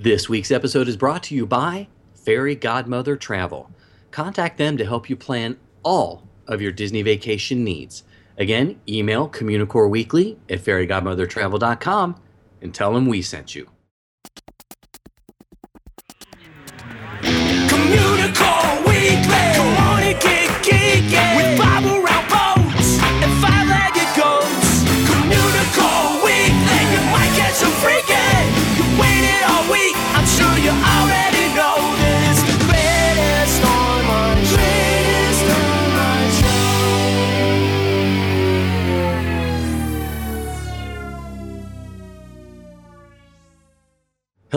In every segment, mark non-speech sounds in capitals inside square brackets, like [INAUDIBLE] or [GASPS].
This week's episode is brought to you by Fairy Godmother Travel. Contact them to help you plan all of your Disney vacation needs. Again, email Communicore Weekly at fairygodmothertravel.com and tell them we sent you.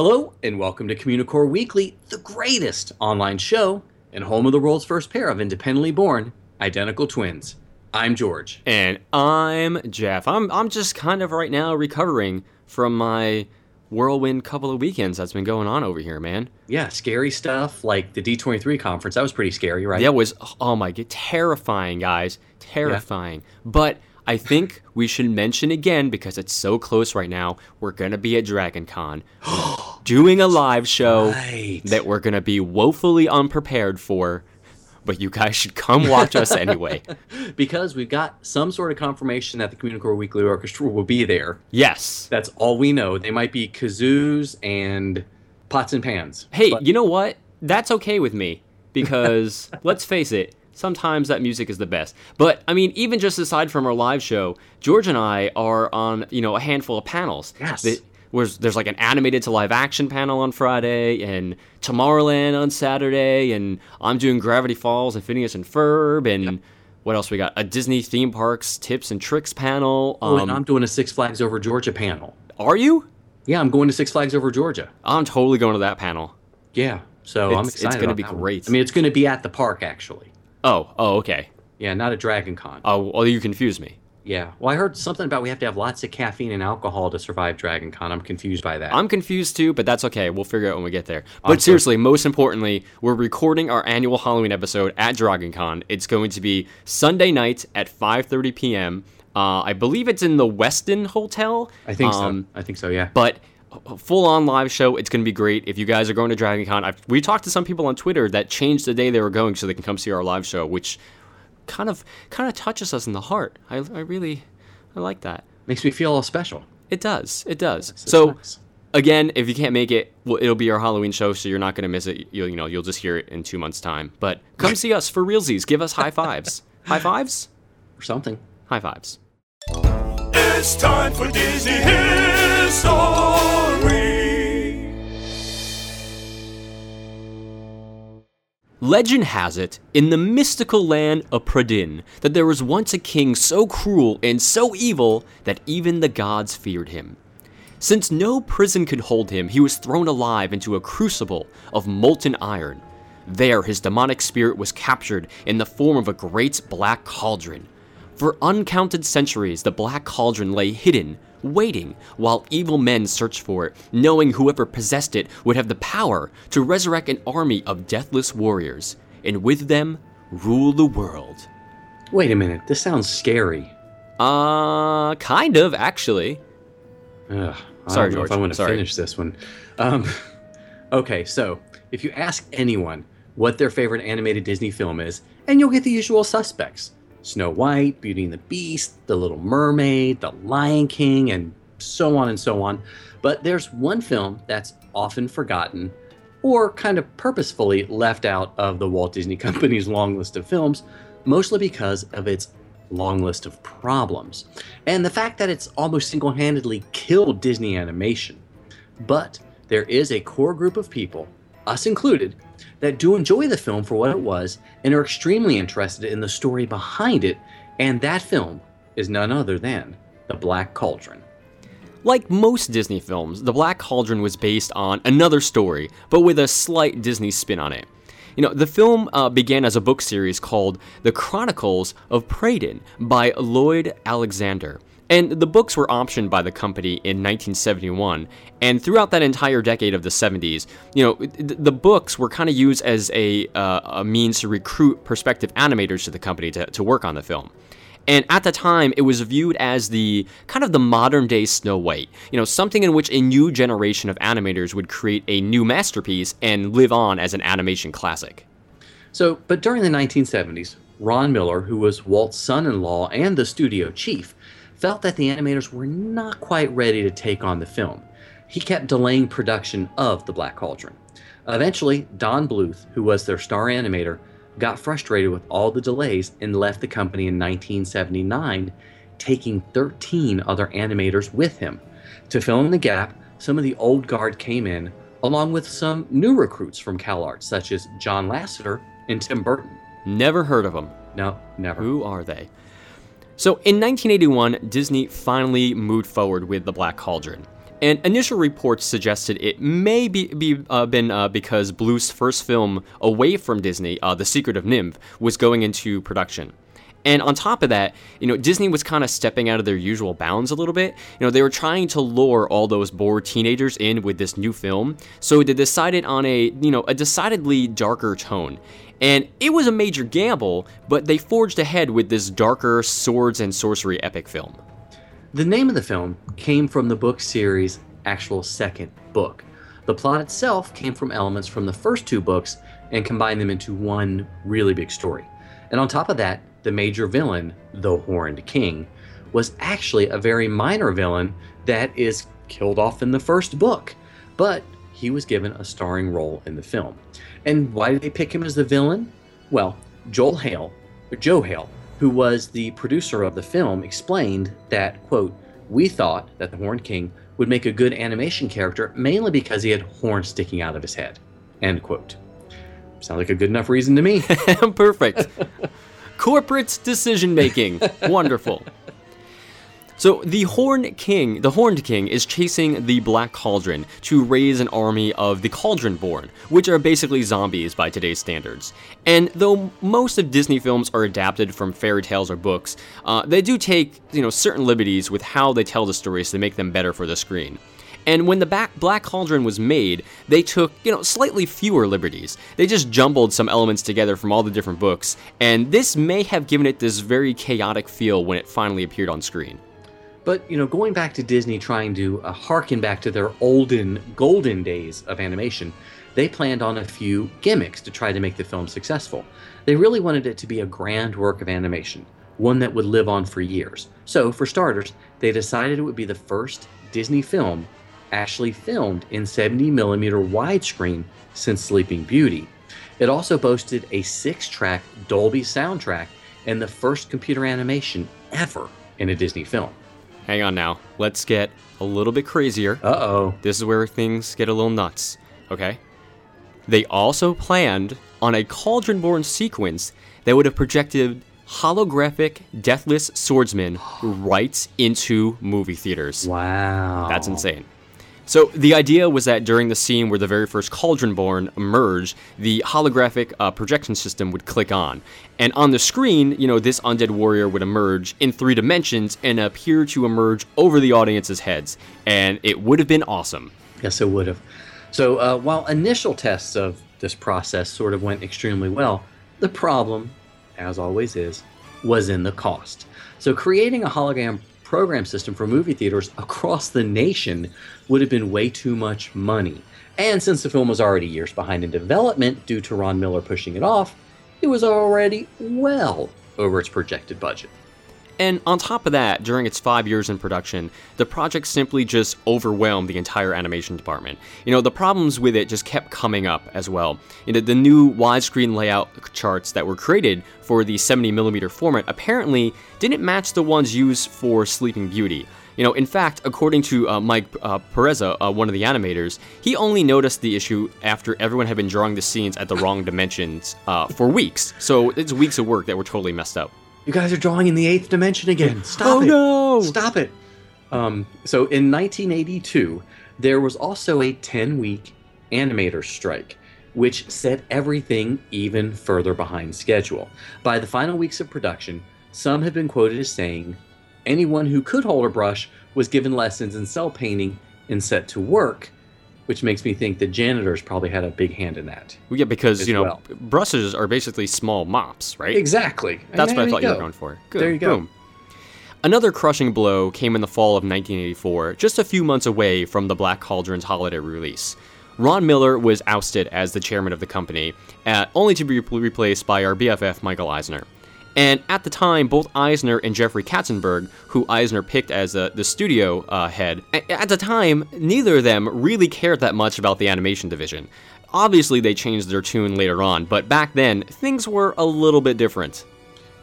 Hello, and welcome to Communicore Weekly, the greatest online show and home of the world's first pair of independently born identical twins. I'm George. And I'm Jeff. I'm I'm just kind of right now recovering from my whirlwind couple of weekends that's been going on over here, man. Yeah, scary stuff like the D23 conference. That was pretty scary, right? That was oh my god, terrifying, guys, terrifying. But I think we should mention again because it's so close right now. We're gonna be at Dragon Con, [GASPS] [GASPS] [GASPS] doing a live show Right. that we're gonna be woefully unprepared for. But you guys should come watch us [LAUGHS] anyway. because we've got some sort of confirmation that the Communicore Weekly Orchestra will be there. Yes. That's all we know. They might be kazoos and pots and pans. Hey, But- you know what? That's okay with me because [LAUGHS] let's face it, sometimes that music is the best. But I mean, even just aside from our live show, George and I are on you know a handful of panels. Yes. That- where's there's like an animated to live action panel on Friday and Tomorrowland on Saturday, and I'm doing Gravity Falls and Phineas and Ferb and. What else we got? A Disney theme parks tips and tricks panel. Oh, Um, and I'm doing a Six Flags Over Georgia panel. are you? Yeah, I'm going to Six Flags Over Georgia. I'm totally going to that panel. Yeah, so I'm It's- it's gonna be that one. great. I mean, it's going to be at the park actually. Oh, oh, okay. Yeah, not at Dragon Con. Oh, well, you confuse me. Yeah. Well, I heard something about we have to have lots of caffeine and alcohol to survive Dragon Con. I'm confused by that. I'm confused too, but that's okay. We'll figure it out when we get there. But seriously, most importantly, we're recording our annual Halloween episode at DragonCon. It's going to be Sunday night at 5:30 p.m. Uh, I believe it's in the Westin Hotel. I think Um, so. I think so. Yeah. But full-on live show. It's going to be great. If you guys are going to DragonCon, I've, we talked to some people on Twitter that changed the day they were going so they can come see our live show, which kind of kind of touches us in the heart. I, I really I like that. Makes me feel all special. It does. It does. It's So nice. again, if you can't make it, well, it'll be our Halloween show, so you're not going to miss it. You'll, you know, you'll just hear it in two months' time. But come see us for realsies. Give us high fives. high fives. or something. High fives. It's time for Disney History. Oh. Legend has it, in the mystical land of Prydain, that there was once a king so cruel and so evil that even the gods feared him. Since no prison could hold him, he was thrown alive into a crucible of molten iron. There, his demonic spirit was captured in the form of a great black cauldron. For uncounted centuries, the black cauldron lay hidden, waiting, while evil men search for it, knowing whoever possessed it would have the power to resurrect an army of deathless warriors, and with them, rule the world. Wait a minute. This sounds scary. Uh, kind of, actually. Ugh, I Sorry, don't know if George. I want to Sorry. finish this one. Um, [LAUGHS] okay, so if you ask anyone what their favorite animated Disney film is, and you'll get the usual suspects Snow White, Beauty and the Beast, The Little Mermaid, The Lion King, and so on and so on. But there's one film that's often forgotten or kind of purposefully left out of the Walt Disney [LAUGHS] Company's long list of films, mostly because of its long list of problems and the fact that it's almost single handedly killed Disney animation. But there is a core group of people, us included, that do enjoy the film for what it was and are extremely interested in the story behind it, and that film is none other than The Black Cauldron. Like most Disney films, The Black Cauldron was based on another story, but with a slight Disney spin on it. You know, the film uh, began as a book series called The Chronicles of Prydain by Lloyd Alexander. And the books were optioned by the company in 1971. And throughout that entire decade of the 70s, you know, th- the books were kind of used as a, uh, a means to recruit prospective animators to the company to, to work on the film. And at the time, it was viewed as the kind of the modern day Snow White. You know, something in which a new generation of animators would create a new masterpiece and live on as an animation classic. So, but during the 1970s, Ron Miller, who was Walt's son in law and the studio chief, felt that the animators were not quite ready to take on the film. He kept delaying production of The Black Cauldron. Eventually, Don Bluth, who was their star animator, got frustrated with all the delays and left the company in 1979, taking 13 other animators with him. To fill in the gap, some of the old guard came in, along with some new recruits from CalArts, such as John Lasseter and Tim Burton. Never heard of them. No, never. Who are they? So in 1981, Disney finally moved forward with The Black Cauldron. And initial reports suggested it may be, be uh, been uh, because Bluth's first film away from Disney, uh, The Secret of NIMH, was going into production. And on top of that, you know, Disney was kind of stepping out of their usual bounds a little bit. You know, they were trying to lure all those bored teenagers in with this new film, so they decided on a, you know, a decidedly darker tone. And it was a major gamble, but they forged ahead with this darker swords and sorcery epic film. The name of the film came from the book series' actual second book. The plot itself came from elements from the first two books and combined them into one really big story. And on top of that, the major villain, the Horned King, was actually a very minor villain that is killed off in the first book, but he was given a starring role in the film. And why did they pick him as the villain? Well, Joel Hale, or Joe Hale, who was the producer of the film, explained that, quote, we thought that the Horned King would make a good animation character mainly because he had horns sticking out of his head. End quote. Sounds like a good enough reason to me. [LAUGHS] Perfect. Corporate decision making. [LAUGHS] Wonderful. So the Horned King, the Horned King is chasing the Black Cauldron to raise an army of the Cauldronborn, which are basically zombies by today's standards. And though most of Disney films are adapted from fairy tales or books, uh, they do take you know certain liberties with how they tell the stories to make them better for the screen. And when the Black Cauldron was made, they took, you know, slightly fewer liberties. They just jumbled some elements together from all the different books, and this may have given it this very chaotic feel when it finally appeared on screen. But, you know, going back to Disney trying to uh, harken back to their olden, golden days of animation, they planned on a few gimmicks to try to make the film successful. They really wanted it to be a grand work of animation, one that would live on for years. So, for starters, they decided it would be the first Disney film actually filmed in 70mm widescreen since Sleeping Beauty. It also boasted a six track Dolby soundtrack and the first computer animation ever in a Disney film. Hang on now. Let's get a little bit crazier. Uh oh. This is where things get a little nuts, okay? They also planned on a cauldron born sequence that would have projected holographic Deathless Swordsman [GASPS] right into movie theaters. Wow. That's insane. So the idea was that during the scene where the very first Cauldronborn emerged, the holographic uh, projection system would click on, and on the screen, you know, this undead warrior would emerge in three dimensions and appear to emerge over the audience's heads, and it would have been awesome. Yes, it would have. So, uh, while initial tests of this process sort of went extremely well, the problem, as always is, was in the cost. So, creating a hologram program system for movie theaters across the nation would have been way too much money. And since the film was already years behind in development due to Ron Miller pushing it off, it was already well over its projected budget. And on top of that, during its five years in production, the project simply just overwhelmed the entire animation department. You know, the problems with it just kept coming up as well. You know, the new widescreen layout charts that were created for the 70mm format apparently didn't match the ones used for Sleeping Beauty. You know, in fact, according to uh, Mike uh, Peraza, uh, one of the animators, he only noticed the issue after everyone had been drawing the scenes at the wrong dimensions uh, for weeks. So it's weeks of work that were totally messed up. You guys are drawing in the eighth dimension again. Stop Oh, it. no! Stop it. Um, so in 1982, there was also a 10 week animator strike, which set everything even further behind schedule. By the final weeks of production, some have been quoted as saying, anyone who could hold a brush was given lessons in cel painting and set to work, which makes me think the janitors probably had a big hand in that. Yeah, because you know well. brushes are basically small mops, right? Exactly. That's what I thought you go. were going for. Good. There you go. Boom. Another crushing blow came in the fall of 1984, just a few months away from the Black Cauldron's holiday release. Ron Miller was ousted as the chairman of the company, uh, only to be replaced by our BFF Michael Eisner. And at the time, both Eisner and Jeffrey Katzenberg, who Eisner picked as uh, the studio uh, head, at the time, neither of them really cared that much about the animation division. Obviously, they changed their tune later on, but back then, things were a little bit different.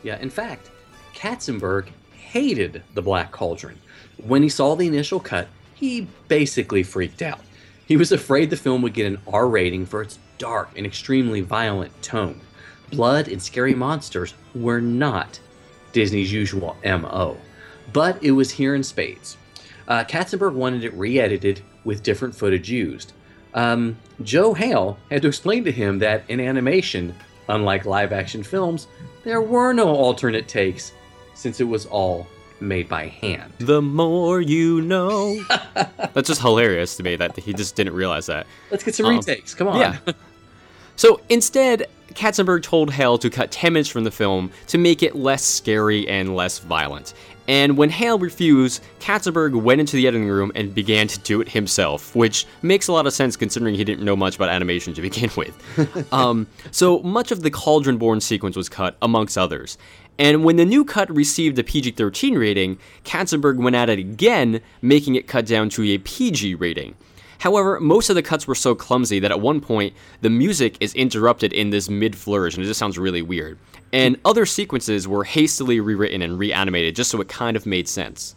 Yeah, in fact, Katzenberg hated the Black Cauldron. When he saw the initial cut, he basically freaked out. He was afraid the film would get an R rating for its dark and extremely violent tone. Blood and scary monsters were not Disney's usual MO, but it was here in spades. Uh, Katzenberg wanted it re edited with different footage used. Um, Joe Hale had to explain to him that in animation, unlike live action films, there were no alternate takes since it was all made by hand. The more you know. [LAUGHS] That's just hilarious to me that he just didn't realize that. Let's get some Um, retakes. Come on. Yeah. [LAUGHS] So instead, Katzenberg told Hale to cut 10 minutes from the film to make it less scary and less violent. And when Hale refused, Katzenberg went into the editing room and began to do it himself, which makes a lot of sense considering he didn't know much about animation to begin with. [LAUGHS] um, so much of the Cauldron Born sequence was cut, amongst others. And when the new cut received a PG 13 rating, Katzenberg went at it again, making it cut down to a PG rating. However, most of the cuts were so clumsy that at one point, the music is interrupted in this mid flourish, and it just sounds really weird. And other sequences were hastily rewritten and reanimated just so it kind of made sense.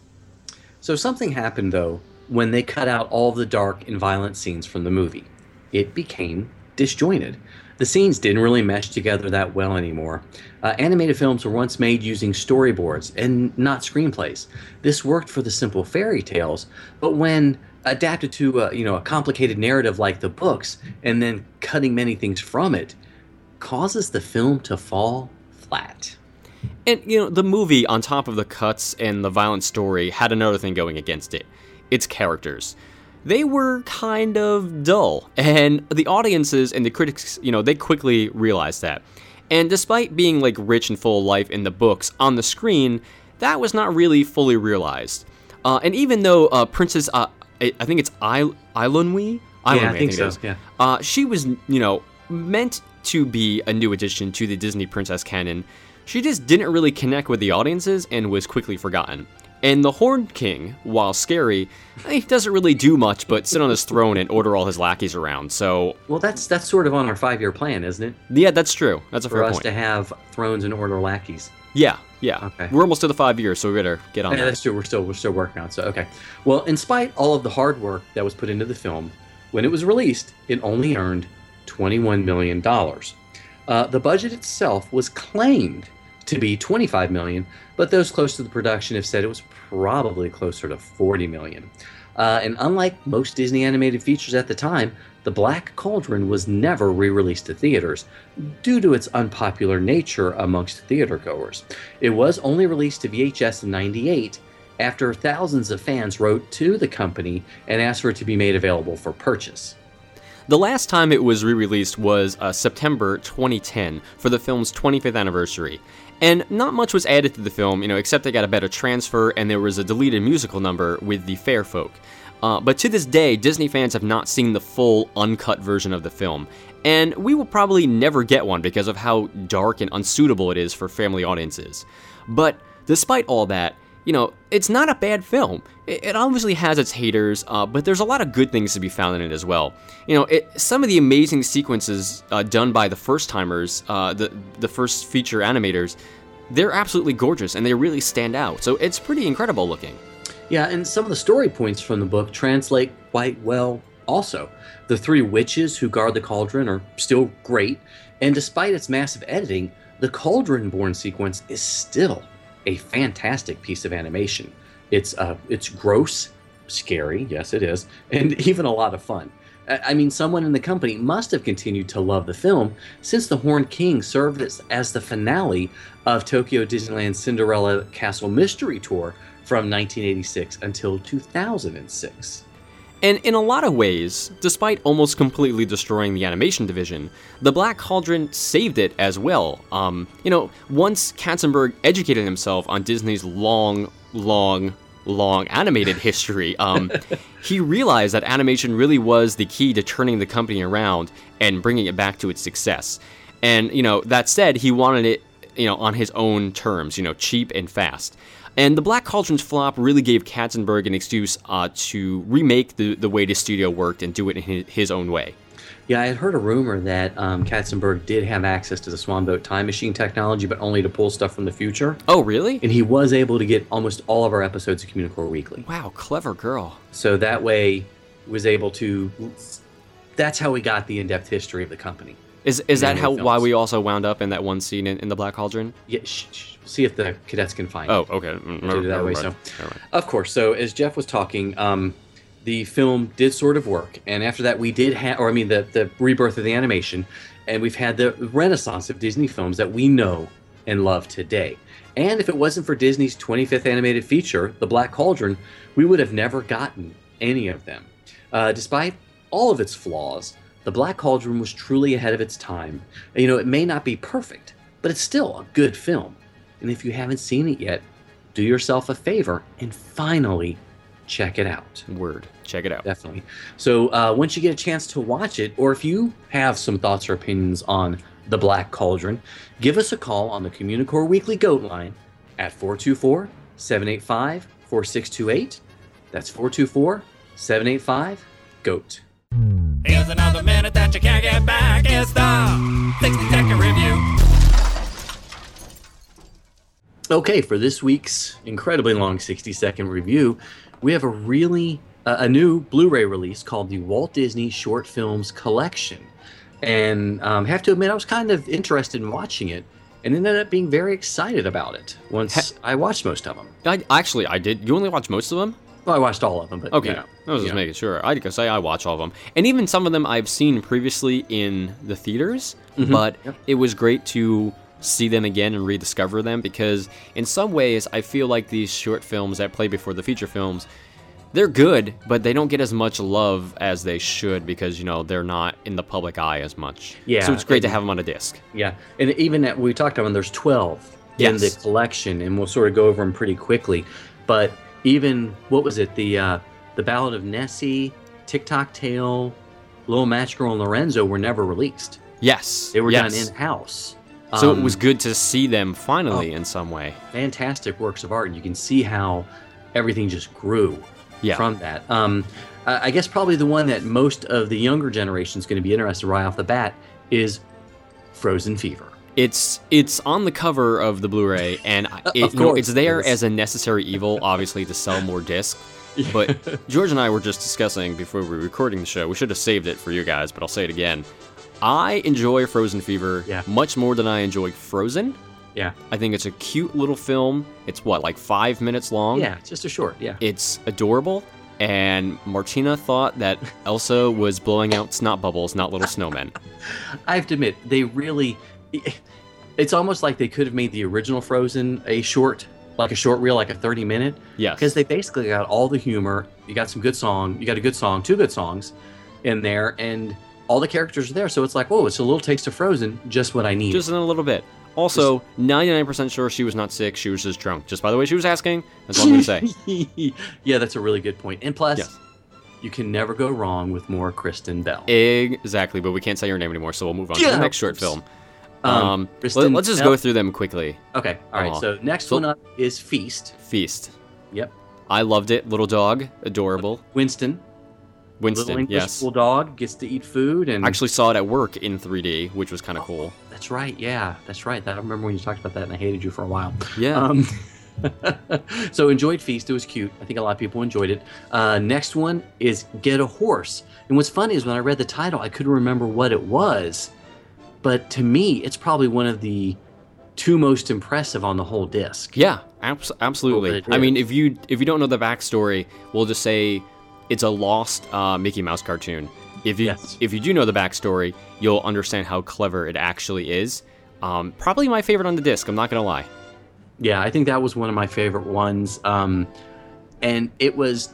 So something happened though when they cut out all the dark and violent scenes from the movie. It became disjointed. The scenes didn't really mesh together that well anymore. Uh, animated films were once made using storyboards and not screenplays. This worked for the simple fairy tales, but when adapted to a, you know a complicated narrative like the books and then cutting many things from it causes the film to fall flat. And, you know, the movie, on top of the cuts and the violent story, had another thing going against it its characters. They were kind of dull, and the audiences and the critics, you know, they quickly realized that. And despite being like rich and full of life in the books, on the screen, that was not really fully realized. Uh, and even though uh, Princess, uh, I I think it's Il- Eilonwy? I Eilonwy, think so, yeah. Uh, she was, you know, meant to be a new addition to the Disney princess canon. She just didn't really connect with the audiences and was quickly forgotten. And the Horned King, while scary, he doesn't really do much but sit on his throne and order all his lackeys around. So, Well, that's that's sort of on our five-year plan, isn't it? yeah, that's true. That's a For fair us point. to have thrones and order lackeys. Yeah, yeah. Okay. We're almost to the five years, so we better get on Yeah, that. that's true. We're still we're still working on. it, So okay. Well, in spite all of the hard work that was put into the film, when it was released, it only earned twenty-one million dollars. Uh, the budget itself was claimed to be twenty-five million, but those close to the production have said it was probably closer to forty million. Uh, and unlike most Disney animated features at the time, The Black Cauldron was never re released to theaters due to its unpopular nature amongst theater goers. It was only released to VHS in 98 after thousands of fans wrote to the company and asked for it to be made available for purchase. The last time it was re released was uh, September 2010 for the film's 25th anniversary. And not much was added to the film, you know, except they got a better transfer and there was a deleted musical number with the Fair Folk. Uh, but to this day, Disney fans have not seen the full uncut version of the film, and we will probably never get one because of how dark and unsuitable it is for family audiences. But despite all that, you know, it's not a bad film. It, obviously has its haters, uh, but there's a lot of good things to be found in it as well. You know, it, some of the amazing sequences uh, done by the first timers, uh, the the first feature animators, they're absolutely gorgeous and they really stand out. So it's pretty incredible looking. Yeah, and some of the story points from the book translate quite well also. The three witches who guard the cauldron are still great, and despite its massive editing, the cauldron born sequence is still a fantastic piece of animation. It's uh it's gross, scary, yes it is, [LAUGHS] and even a lot of fun. I mean, someone in the company must have continued to love the film since The Horned King served as, as the finale of Tokyo Disneyland's Cinderella Castle Mystery Tour from 1986 until 2006. And in a lot of ways, despite almost completely destroying the animation division, the Black Cauldron saved it as well. Um, you know, once Katzenberg educated himself on Disney's long, long, long animated [LAUGHS] history, um, he realized that animation really was the key to turning the company around and bringing it back to its success. And, you know, that said, he wanted it, you know, on his own terms, you know, cheap and fast. And the Black Cauldron's flop really gave Katzenberg an excuse uh, to remake the, the way the studio worked and do it in his, his own way. Yeah, I had heard a rumor that um, Katzenberg did have access to the Swanboat time machine technology, but only to pull stuff from the future. Oh, really? And he was able to get almost all of our episodes of Communicore Weekly. Wow, clever girl. So that way, was able to. That's how we got the in-depth history of the company. Is is that how films. why we also wound up in that one scene in, in the Black Cauldron? Yeah, sh- sh- see if the cadets can find. Oh, okay. Mm, Do it that way. So, of course. So as Jeff was talking, um, the film did sort of work, and after that, we did have, or I mean, the the rebirth of the animation, and we've had the renaissance of Disney films that we know and love today. And if it wasn't for Disney's 25th animated feature, The Black Cauldron, we would have never gotten any of them. Uh, despite all of its flaws, The Black Cauldron was truly ahead of its time. You know, it may not be perfect, but it's still a good film. And if you haven't seen it yet, do yourself a favor and finally check it out. Word. Check it out. Definitely. So uh, once you get a chance to watch it, or if you have some thoughts or opinions on The Black Cauldron, give us a call on the Communicore Weekly Goat line at 424 785 4628. That's 424 785 GOAT. Here's another minute that you can't get back. It's the 60 second review. Okay, for this week's incredibly long 60 second review, we have a really uh, a new Blu-ray release called the Walt Disney Short Films Collection, and um, have to admit I was kind of interested in watching it, and ended up being very excited about it once I watched most of them. I, actually, I did. You only watch most of them? Well, I watched all of them, but Okay. you know, I was just know. making sure. I could say I watch all of them. And even some of them I've seen previously in the theaters, mm-hmm. but Yep. it was great to see them again and rediscover them because in some ways I feel like these short films that play before the feature films they're good, but they don't get as much love as they should because you know they're not in the public eye as much. Yeah, So it's great to have them on a disc. Yeah, and even that we talked about, them, there's 12 in the collection, and we'll sort of go over them pretty quickly. But even what was it? The uh, the Ballad of Nessie, Tick Tock Tale, Little Match Girl, and Lorenzo were never released. Yes. They were yes. done in house. So it was good to see them finally Oh. in some way. fantastic works of art, and you can see how everything just grew Yeah. from that. Um, I I guess probably the one that most of the younger generation is going to be interested right off the bat is Frozen Fever. It's it's on the cover of the Blu-ray, [LAUGHS] and uh, it, you know, it's there it as a necessary evil, obviously to sell more discs. [LAUGHS] But George and I were just discussing before we were recording the show. We should have saved it for you guys, but I'll say it again. I enjoy Frozen Fever Yeah. much more than I enjoy Frozen. Yeah, I think it's a cute little film. It's what like five minutes long. yeah, it's just a short. Yeah. It's adorable. And Martina thought that [LAUGHS] Elsa was blowing out snot bubbles, not little snowmen. I have to admit, they really. It's almost like they could have made the original Frozen a short, like a short reel, like a 30 minute, Yes. because they basically got all the humor. You got some good song, you got a good song, two good songs in there, and all the characters are there. So it's like, whoa, it's a little taste of Frozen, just what I need. Just in a little bit. Also, 99% sure she was not sick. She was just drunk. Just by the way she was asking. That's all I'm going to say. [LAUGHS] yeah, that's a really good point. And plus, Yes. you can never go wrong with more Kristen Bell. Exactly, but we can't say her name anymore, so we'll move on to the next short film. Um, Um, Kristen let, us just go through them quickly. Okay, all right. Aw. So next So- one up is Feast. Feast. Yep. I loved it. Little dog. Adorable. Winston, Winston, Yes. little English yes. bulldog, gets to eat food, and I actually saw it at work in 3D, which was kind of cool. That's right. Yeah, that's right. That I remember when you talked about that, and I hated you for a while. Yeah. Um, [LAUGHS] so enjoyed Feast. It was cute. I think a lot of people enjoyed it. Uh, next one is Get a Horse. And what's funny is when I read the title, I couldn't remember what it was. But to me, it's probably one of the two most impressive on the whole disc. Yeah, abs- absolutely. I mean, if you if you don't know the backstory, we'll just say it's a lost uh, Mickey Mouse cartoon. If you Yes. if you do know the backstory, you'll understand how clever it actually is. Um, probably my favorite on the disc. I'm not gonna lie. Yeah, I think that was one of my favorite ones. Um, and it was,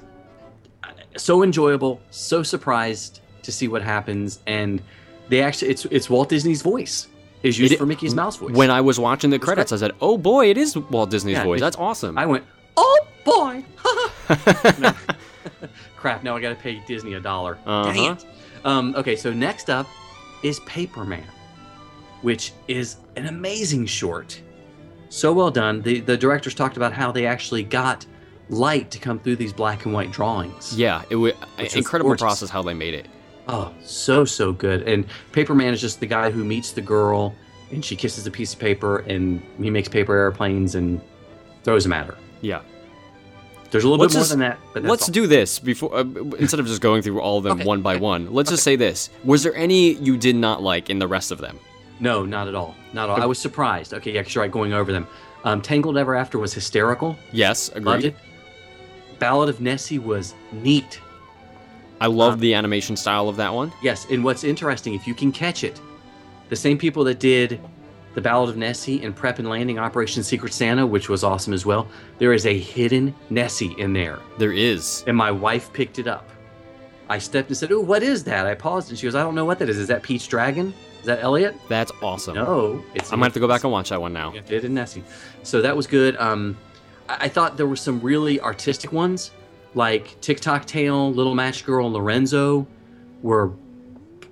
so enjoyable, so surprised to see what happens, and they actually it's it's Walt Disney's voice is used It- for Mickey's Mouse voice. When I was watching the credits, I said, "Oh boy, it is Walt Disney's Yeah, voice. That's awesome." I went, oh boy, [LAUGHS] No. [LAUGHS] crap! Now I got to pay Disney a dollar. Uh-huh. Dang it. Um, okay, so next up is Paperman, which is an amazing short. So well done. The the directors talked about how they actually got light to come through these black and white drawings. yeah, it was was incredible gorgeous. process how they made it. Oh, so so good. And Paperman is just the guy who meets the girl, and she kisses a piece of paper, and he makes paper airplanes and throws them at her. Yeah. There's a little Let's bit more just- than that, but Let's all. do this before uh, instead of just going through all of them Okay, one by one. Let's just say this: Was there any you did not like in the rest of them? No, not at all. Not at all. I was surprised. Okay, yeah, sure. I't going over them. Um, Tangled Ever After was hysterical. Yes, agreed. Ballad of Nessie was neat. I love Um, the animation style of that one. Yes, and what's interesting, if you can catch it, the same people that did the Ballad of Nessie and Prep and Landing Operation Secret Santa, which was awesome as well, there is a hidden Nessie in there. There is. And my wife picked it up. I stepped and said, Oh, what is that? I paused and she goes, I don't know what that is. Is that Pete's Dragon? Is that Elliot? That's awesome. No. It's I'm gonna have to go back and watch that one now. Yeah, did in Nessie. So that was good. Um, I, I thought there were some really artistic ones, like Tick Tock Tale, Little Match Girl, and Lorenzo, were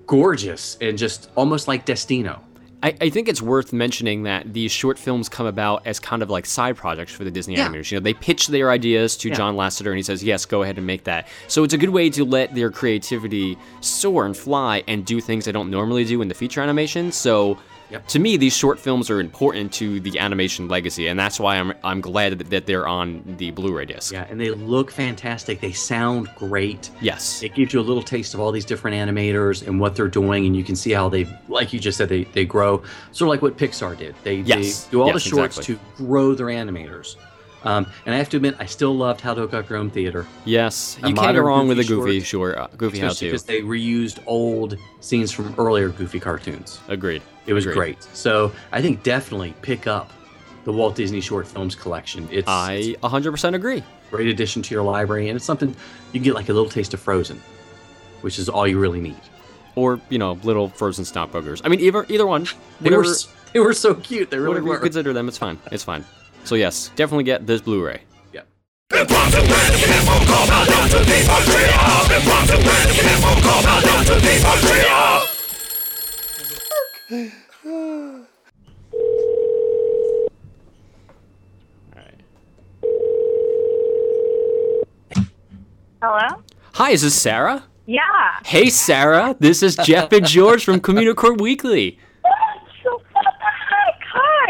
gorgeous and just almost like Destino. I, I think it's worth mentioning that these short films come about as kind of like side projects for the Disney Yeah. animators. You know, they pitch their ideas to Yeah. John Lasseter and he says, yes, go ahead and make that. So it's a good way to let their creativity soar and fly and do things they don't normally do in the feature animation. So Yep. to me, these short films are important to the animation legacy, and that's why I'm, I'm glad that, that they're on the Blu ray disc. Yeah, and they look fantastic. They sound great. Yes. It gives you a little taste of all these different animators and what they're doing, and you can see how they, like you just said, they, they grow. Sort of like what Pixar did. They, Yes. they do all Yes, the shorts exactly. to grow their animators. Um, and I have to admit, I still loved How to Cook Your Own Theater. Yes. You can't go wrong with a Goofy short, uh, goofy how to. because they reused old scenes from earlier Goofy cartoons. Agreed. It was Agreed. great. So I think definitely pick up the Walt Disney Short Films collection. It's, I 100% agree. great addition to your library, and it's something you can get like a little taste of Frozen, which is all you really need. or you know little frozen stomp boogers. I mean either either one. They were they were so cute. They really whatever you were. consider them, it's fine. It's fine. So yes, definitely get this Blu-ray. Yeah. Hello? Hi, is this Sarah? Yeah. Hey Sarah, this is Jeff and George from Communicore Weekly.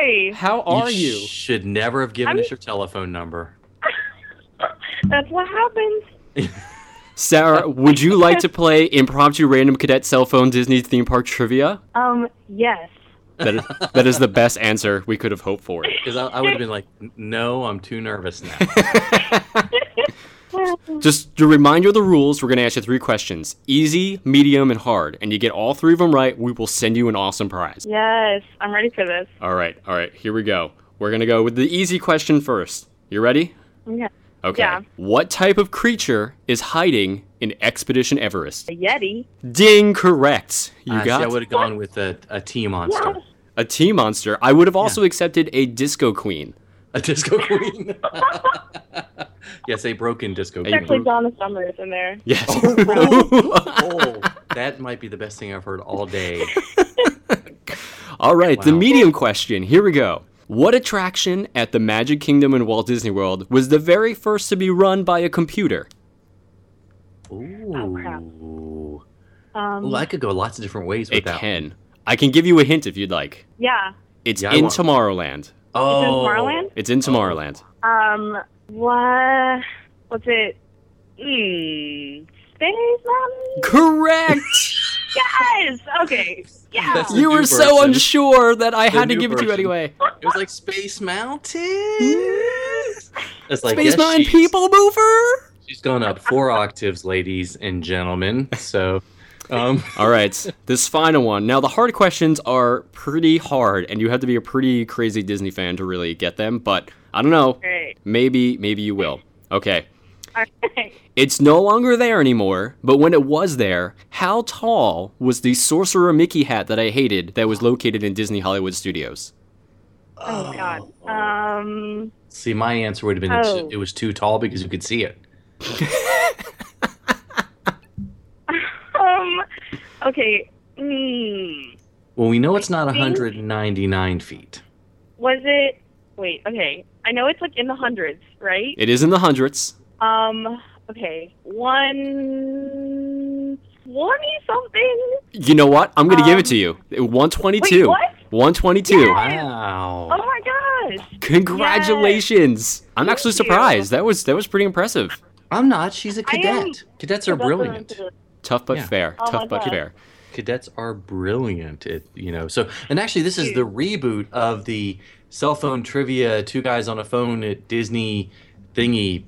Hi. How are you? Should never have given I'm- us your telephone number. [LAUGHS] That's what happens. [LAUGHS] Sarah, would you like to play impromptu random cadet cell phone Disney theme park trivia? Um, yes. That is, that is the best answer we could have hoped for. [LAUGHS] Because I, I would have been like, no, I'm too nervous now. Just to remind you of the rules, we're going to ask you three questions easy, medium, and hard. And you get all three of them right, we will send you an awesome prize. Yes. I'm ready for this. All right, all right, here we go. We're going to go with the easy question first. You ready? Yeah. Okay. Yeah. What type of creature is hiding in Expedition Everest? A Yeti. Ding, correct. You ah, see, got I would have gone with a, a tea monster. Yes. a tea monster. I would have also accepted a disco queen. A disco [LAUGHS] queen. [LAUGHS] yes, a broken disco Hey, queen. Actually, Donna Summers in there. Yes. [LAUGHS] oh, that might be the best thing I've heard all day. All right, the medium question. Here we go. What attraction at the Magic Kingdom in Walt Disney World was the very first to be run by a computer? Ooh. Oh, crap. Um, Well, I could go lots of different ways with It that. can. I can give you a hint if you'd like. yeah. It's Yeah, in want- Tomorrowland. Oh, It's in Tomorrowland? It's in Tomorrowland. Um, what? What's it? Hmm. Space Mountain? Correct. [LAUGHS] Yes! Okay. Yeah. That's the you were new so version. unsure that I had to new give it to you version. anyway. It was like Space Mountain. [LAUGHS] It's like Space yes, Mountain she's- People Mover. She's gone up four octaves, ladies and gentlemen. So, um, [LAUGHS] All right, this final one. Now, the hard questions are pretty hard, and you have to be a pretty crazy Disney fan to really get them. But I don't know. Great. Maybe, maybe you will. Okay. Alright. It's no longer there anymore, but when it was there, how tall was the Sorcerer Mickey hat that I hated that was located in Disney Hollywood Studios? Oh God. Um. See, my answer would have been Oh. it was too tall because you could see it. [LAUGHS] Um. Okay. Hmm. Well, we know it's not 199 feet. Was it? Wait. Okay. I know it's like in the hundreds, right? It is in the hundreds. Um. Okay. One twenty something. You know what? I'm going to give it Um, to you. 122. Wait, what? 122. Yeah. Wow. Oh my gosh. Congratulations. I'm actually Thank you. surprised. That was that was pretty impressive. I'm not. She's a cadet. Cadets are brilliant. Tough but Yeah. fair. Oh Tough but God. fair. Cadets are brilliant. It, you know. So, and actually, this is the reboot of the cell phone trivia. Two guys on a phone at Disney thingy,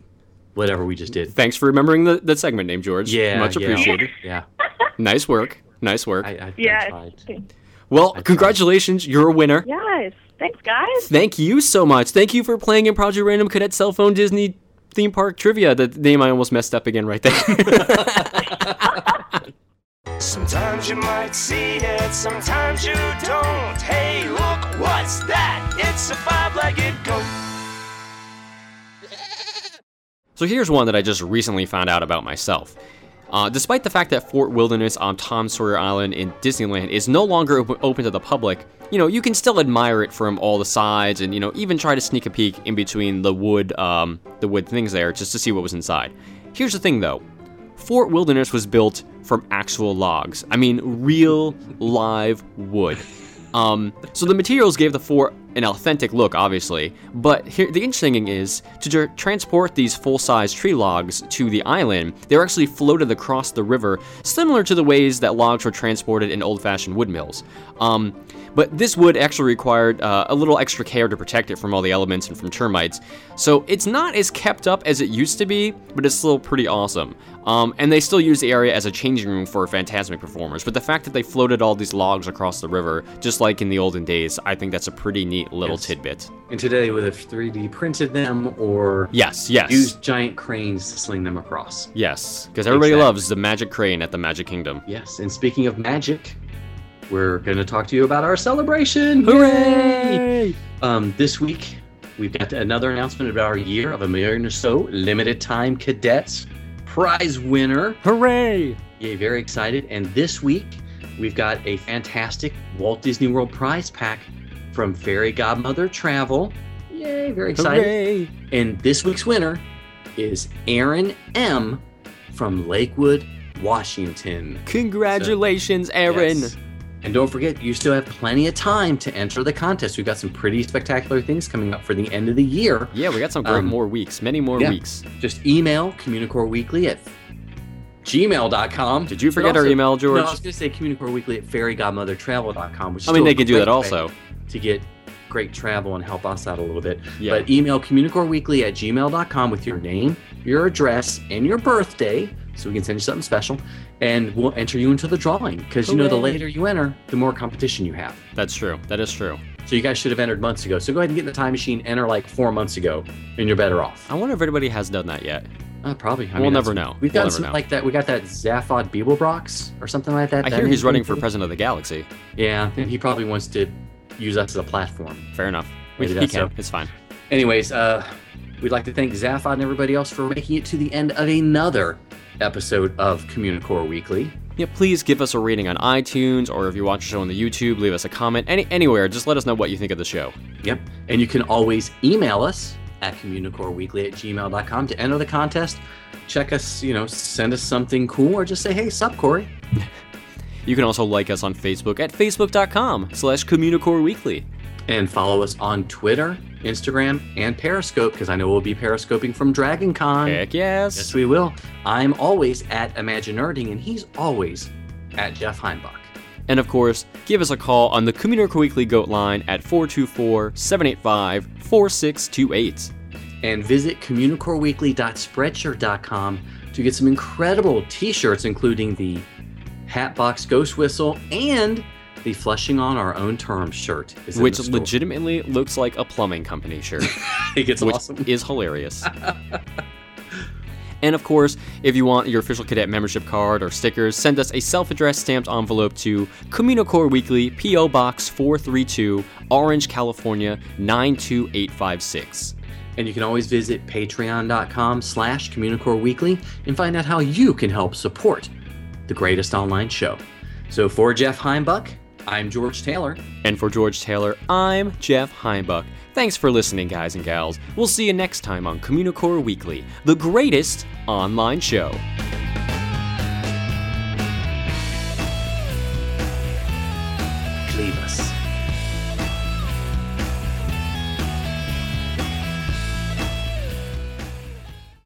whatever we just did. Thanks for remembering the, the segment name, George. Yeah, Much appreciated. [LAUGHS] Yeah, Nice work. Nice work. I, I, I Yeah. tried. well, tried. congratulations. You're a winner. Yes. Thanks, guys. Thank you so much. Thank you for playing in Project Random Cadet Cell Phone Disney Theme Park Trivia. The name I almost messed up again right there. [LAUGHS] Sometimes you might see it, sometimes you don't. Hey, look, what's that? It's a five-legged goat. So here's one that I just recently found out about myself. Uh, despite the fact that Fort Wilderness on Tom Sawyer Island in Disneyland is no longer op- open to the public, you know, you can still admire it from all the sides and, you know, even try to sneak a peek in between the wood, um, the wood things there just to see what was inside. Here's the thing though. Fort Wilderness was built from actual logs. I mean, real live wood. [LAUGHS] Um, so the materials gave the fort an authentic look, obviously. But here, the interesting thing is to tr- transport these full-size tree logs to the island. They were actually floated across the river, similar to the ways that logs were transported in old-fashioned wood mills. Um, but this wood actually required uh, a little extra care to protect it from all the elements and from termites. So it's not as kept up as it used to be, but it's still pretty awesome. Um, and they still use the area as a changing room for Fantasmic performers. But the fact that they floated all these logs across the river, just like in the olden days, I think that's a pretty neat little Yes. tidbit. And today would have 3D printed them or Yes, yes. used giant cranes to sling them across. Yes, because everybody Exactly. loves the magic crane at the Magic Kingdom. Yes, and speaking of magic, we're going to talk to you about our celebration. Hooray! Um, this week, we've got another announcement about our year of a million or so limited time cadets prize winner. Hooray! Yay, very excited. And this week, we've got a fantastic Walt Disney World prize pack from Fairy Godmother Travel. Yay, very excited. Hooray! And this week's winner is Aaron M. from Lakewood, Washington. Congratulations, Aaron! Yes. And don't forget, you still have plenty of time to enter the contest. We've got some pretty spectacular things coming up for the end of the year. Yeah, we got some great Um, more weeks, many more yeah. weeks. Just email Communicore Weekly at gmail.com. Did you forget our email, George? No, I was going to say Communicore Weekly at fairygodmothertravel.com, which is I mean, they can do that also. To get great travel and help us out a little bit. Yeah. But email communicoreweekly at gmail.com with your name, your address, and your birthday so we can send you something special. And we'll enter you into the drawing because, you know, the later you enter, the more competition you have. That's true. That is true. So you guys should have entered months ago. So go ahead and get in the time machine, enter like four months ago, and you're better off. I wonder if anybody has done that yet. Uh, probably. I We'll that's- never know. We've We'll got some like that. We got that Zaphod Beeblebrox or something like that. I That hear he's running for president of the galaxy. Yeah, and he probably wants to use us as a platform. Fair enough. We, Maybe he can. so. It's fine. Anyways, uh, we'd like to thank Zaphod and everybody else for making it to the end of another episode of Communicore Weekly. Yeah, please give us a rating on iTunes, or if you watch the show on the YouTube, leave us a comment. Any anywhere, just let us know what you think of the show. Yep. And you can always email us at communicoreweekly at gmail.com to enter the contest. Check us, you know, send us something cool, or just say, hey, sup, Corey. [LAUGHS] You can also like us on Facebook at facebook.com slash Communicore Weekly. And follow us on Twitter, Instagram, and Periscope, because I know we'll be periscoping from Dragon Con. Heck yes. Yes, we will. I'm always at Imaginerding, and he's always at Jeff Heimbuck. And of course, give us a call on the Communicore Weekly Goat line at 424-785-4628. And visit communicoreweekly.spreadshirt.com to get some incredible t-shirts, including the Hatbox Ghost Whistle and the Flushing on Our Own Terms shirt. is Which legitimately looks like a plumbing company shirt, I think it's which awesome. is hilarious. And of course, if you want your official cadet membership card or stickers, send us a self addressed stamped envelope to Communicore Weekly, P.O. Box 432, Orange, California 92856. And you can always visit patreon.com slash Communicore Weekly and find out how you can help support the greatest online show. So for Jeff Heimbuck, I'm George Taylor. And for George Taylor, I'm Jeff Heimbuck. Thanks for listening, guys and gals. We'll see you next time on Communicore Weekly, the greatest online show.